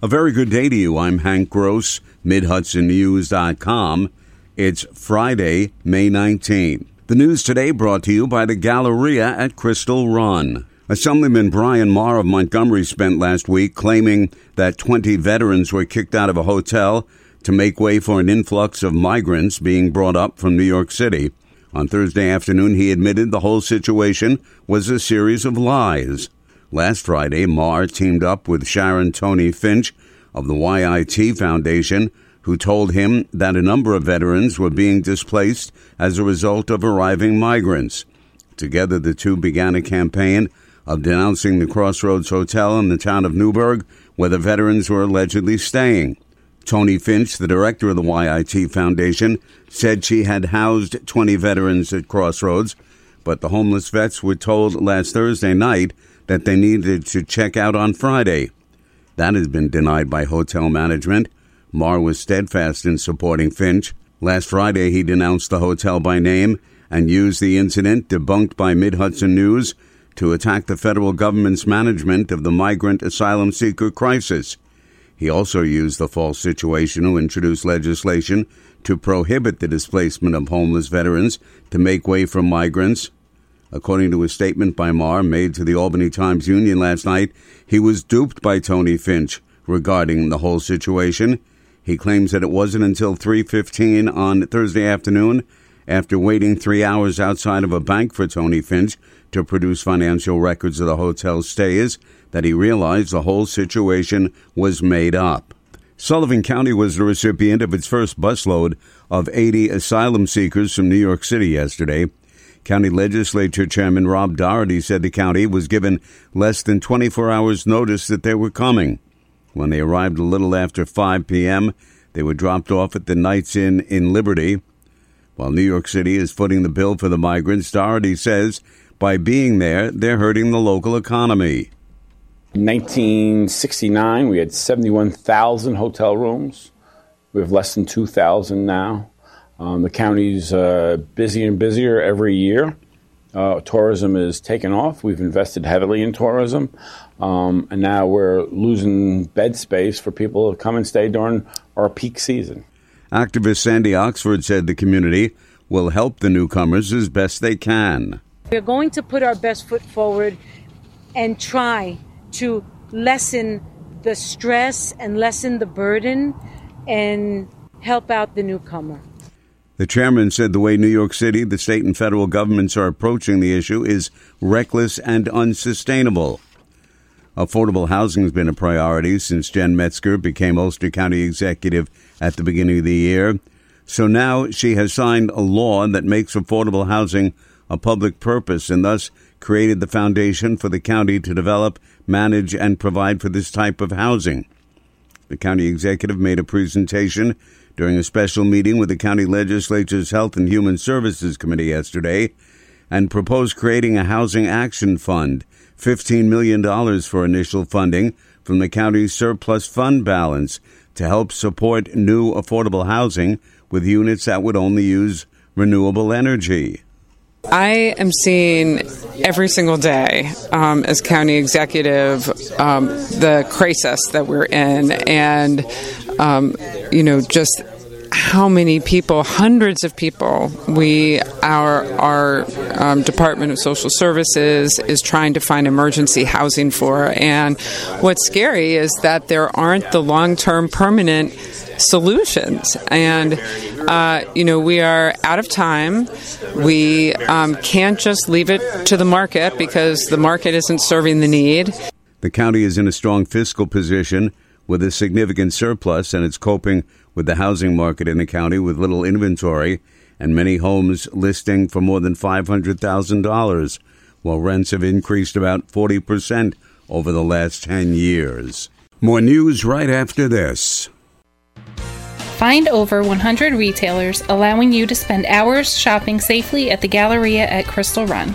A very good day to you. I'm Hank Gross, MidHudsonNews.com. It's Friday, May 19th. The news today brought to you by the Galleria at Crystal Run. Assemblyman Brian Maher of Montgomery spent last week claiming that 20 veterans were kicked out of a hotel to make way for an influx of migrants being brought up from New York City. On Thursday afternoon, he admitted the whole situation was a series of lies. Last Friday, Maher teamed up with Sharon Toney-Finch of the YIT Foundation, who told him that a number of veterans were being displaced as a result of arriving migrants. Together, the two began a campaign of denouncing the Crossroads Hotel in the town of Newburgh, where the veterans were allegedly staying. Toney-Finch, the director of the YIT Foundation, said she had housed 20 veterans at Crossroads, but the homeless vets were told last Thursday night that they needed to check out on Friday. That has been denied by hotel management. Maher was steadfast in supporting Finch. Last Friday, he denounced the hotel by name and used the incident, debunked by Mid Hudson News, to attack the federal government's management of the migrant asylum seeker crisis. He also used the false situation to introduce legislation to prohibit the displacement of homeless veterans to make way for migrants According to a statement by Maher made to the Albany Times Union last night, he was duped by Toney-Finch regarding the whole situation. He claims that it wasn't until 3:15 on Thursday afternoon, after waiting 3 hours outside of a bank for Toney-Finch to produce financial records of the hotel stays, that he realized the whole situation was made up. Sullivan County was the recipient of its first busload of 80 asylum seekers from New York City yesterday. County Legislature Chairman Rob Doherty said the county was given less than 24 hours' notice that they were coming. When they arrived a little after 5 p.m., they were dropped off at the Knights Inn in Liberty. While New York City is footing the bill for the migrants, Doherty says by being there, they're hurting the local economy. In 1969, we had 71,000 hotel rooms. We have less than 2,000 now. Um, the county's uh, busier and busier every year. Uh, tourism is taking off. We've invested heavily in tourism, um, and now we're losing bed space for people to come and stay during our peak season. Activist Sandy Oxford said the community will help the newcomers as best they can. We're going to put our best foot forward and try to lessen the stress and lessen the burden and help out the newcomer. The chairman said the way New York City, the state, and federal governments are approaching the issue is reckless and unsustainable. Affordable housing has been a priority since Jen Metzger became Ulster County executive at the beginning of the year. So now she has signed a law that makes affordable housing a public purpose and thus created the foundation for the county to develop, manage, and provide for this type of housing. The county executive made a presentation during a special meeting with the county legislature's Health and Human Services Committee yesterday and proposed creating a housing action fund, $15 million for initial funding from the county's surplus fund balance to help support new affordable housing with units that would only use renewable energy. I am seeing every single day um, as county executive um, the crisis that we're in, and um, you know, just how many people, hundreds of people, we our our um, Department of Social Services is trying to find emergency housing for. And what's scary is that there aren't the long term permanent solutions. And uh, you know, we are out of time. We um, can't just leave it to the market because the market isn't serving the need. The county is in a strong fiscal position with a significant surplus, and it's coping with the housing market in the county with little inventory and many homes listing for more than $500,000, while rents have increased about 40% over the last 10 years. More news right after this. Find over 100 retailers allowing you to spend hours shopping safely at the Galleria at Crystal Run.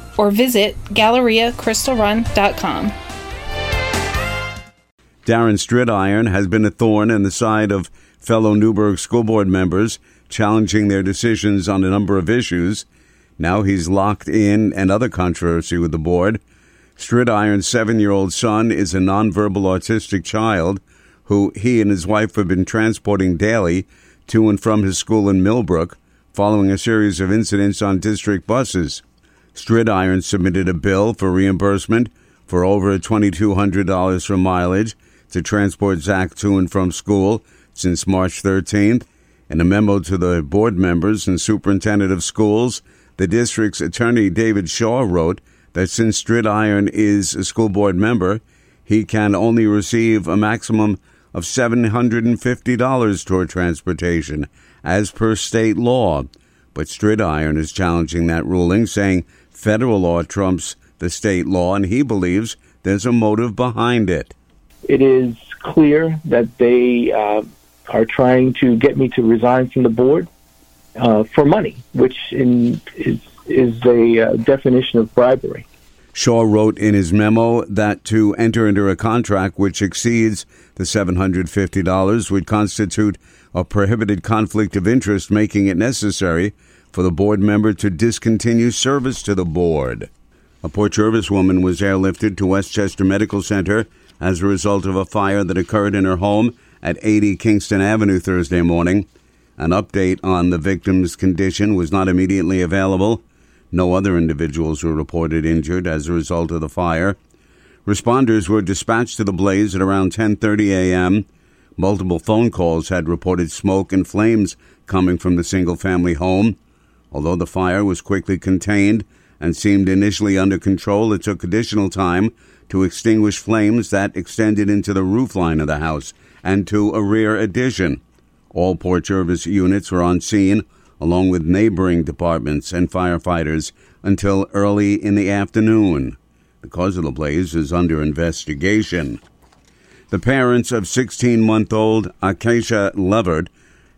or visit GalleriaCrystalRun.com. Darren Stridiron has been a thorn in the side of fellow Newburgh School Board members, challenging their decisions on a number of issues. Now he's locked in another controversy with the board. Stridiron's seven year old son is a nonverbal autistic child who he and his wife have been transporting daily to and from his school in Millbrook following a series of incidents on district buses. Stridiron submitted a bill for reimbursement for over $2,200 for mileage to transport Zach to and from school since March 13th. In a memo to the board members and superintendent of schools, the district's attorney David Shaw wrote that since Stridiron is a school board member, he can only receive a maximum of $750 toward transportation, as per state law. But Stridiron is challenging that ruling, saying federal law trumps the state law, and he believes there's a motive behind it. It is clear that they uh, are trying to get me to resign from the board uh, for money, which in, is, is a uh, definition of bribery. Shaw wrote in his memo that to enter into a contract which exceeds the $750 would constitute a prohibited conflict of interest, making it necessary for the board member to discontinue service to the board. A Port Jervis woman was airlifted to Westchester Medical Center as a result of a fire that occurred in her home at 80 Kingston Avenue Thursday morning. An update on the victim's condition was not immediately available. No other individuals were reported injured as a result of the fire. Responders were dispatched to the blaze at around 10:30 a.m. Multiple phone calls had reported smoke and flames coming from the single-family home. Although the fire was quickly contained and seemed initially under control, it took additional time to extinguish flames that extended into the roofline of the house and to a rear addition. All Port Jervis units were on scene along with neighboring departments and firefighters, until early in the afternoon. The cause of the blaze is under investigation. The parents of 16 month old Acacia Lovert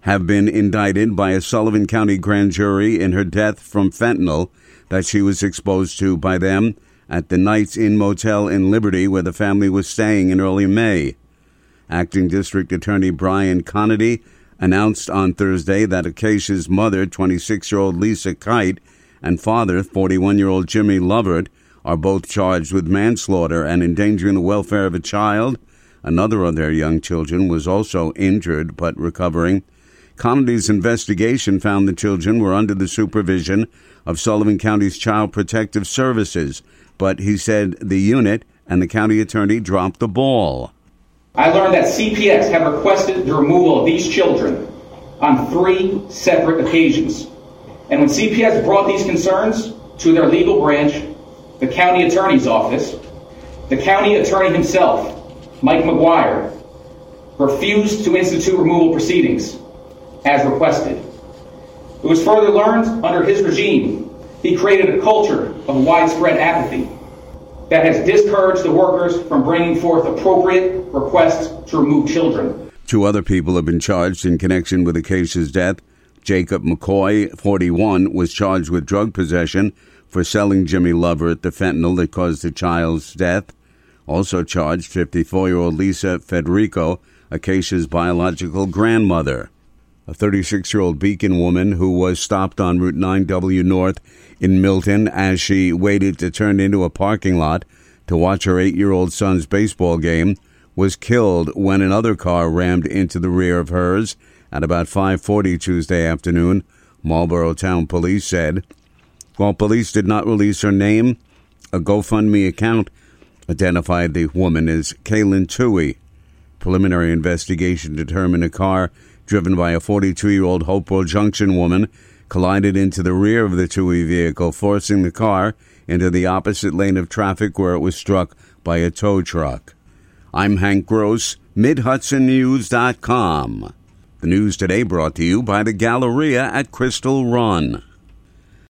have been indicted by a Sullivan County grand jury in her death from fentanyl that she was exposed to by them at the Knights Inn Motel in Liberty, where the family was staying in early May. Acting District Attorney Brian Conaty announced on Thursday that Acacia's mother, 26 year old Lisa Kite, and father, 41 year old Jimmy Lovert, are both charged with manslaughter and endangering the welfare of a child. Another of their young children was also injured but recovering. Conaty's investigation found the children were under the supervision of Sullivan County's Child Protective Services, but he said the unit and the county attorney dropped the ball. I learned that CPS had requested the removal of these children on three separate occasions. And when CPS brought these concerns to their legal branch, the county attorney's office, the county attorney himself, Mike McGuire, refused to institute removal proceedings as requested. It was further learned under his regime, he created a culture of widespread apathy that has discouraged the workers from bringing forth appropriate requests to remove children. Two other people have been charged in connection with Acacia's death. Jacob McCoy, 41, was charged with drug possession for selling Jimmy Lovert the fentanyl that caused the child's death. Also charged 54 year old Lisa Federico, Acacia's biological grandmother. A 36 year old Beacon woman who was stopped on Route 9W North in Milton as she waited to turn into a parking lot to watch her eight year old son's baseball game was killed when another car rammed into the rear of hers at about 5:40 Tuesday afternoon, Marlboro Town Police said. While police did not release her name, a GoFundMe account identified the woman as Kaylin Tui. Preliminary investigation determined a car driven by a 42-year-old Hopewell Junction woman collided into the rear of the Tui vehicle, forcing the car into the opposite lane of traffic where it was struck by a tow truck. I'm Hank Gross, MidHudsonNews.com. The news today brought to you by the Galleria at Crystal Run.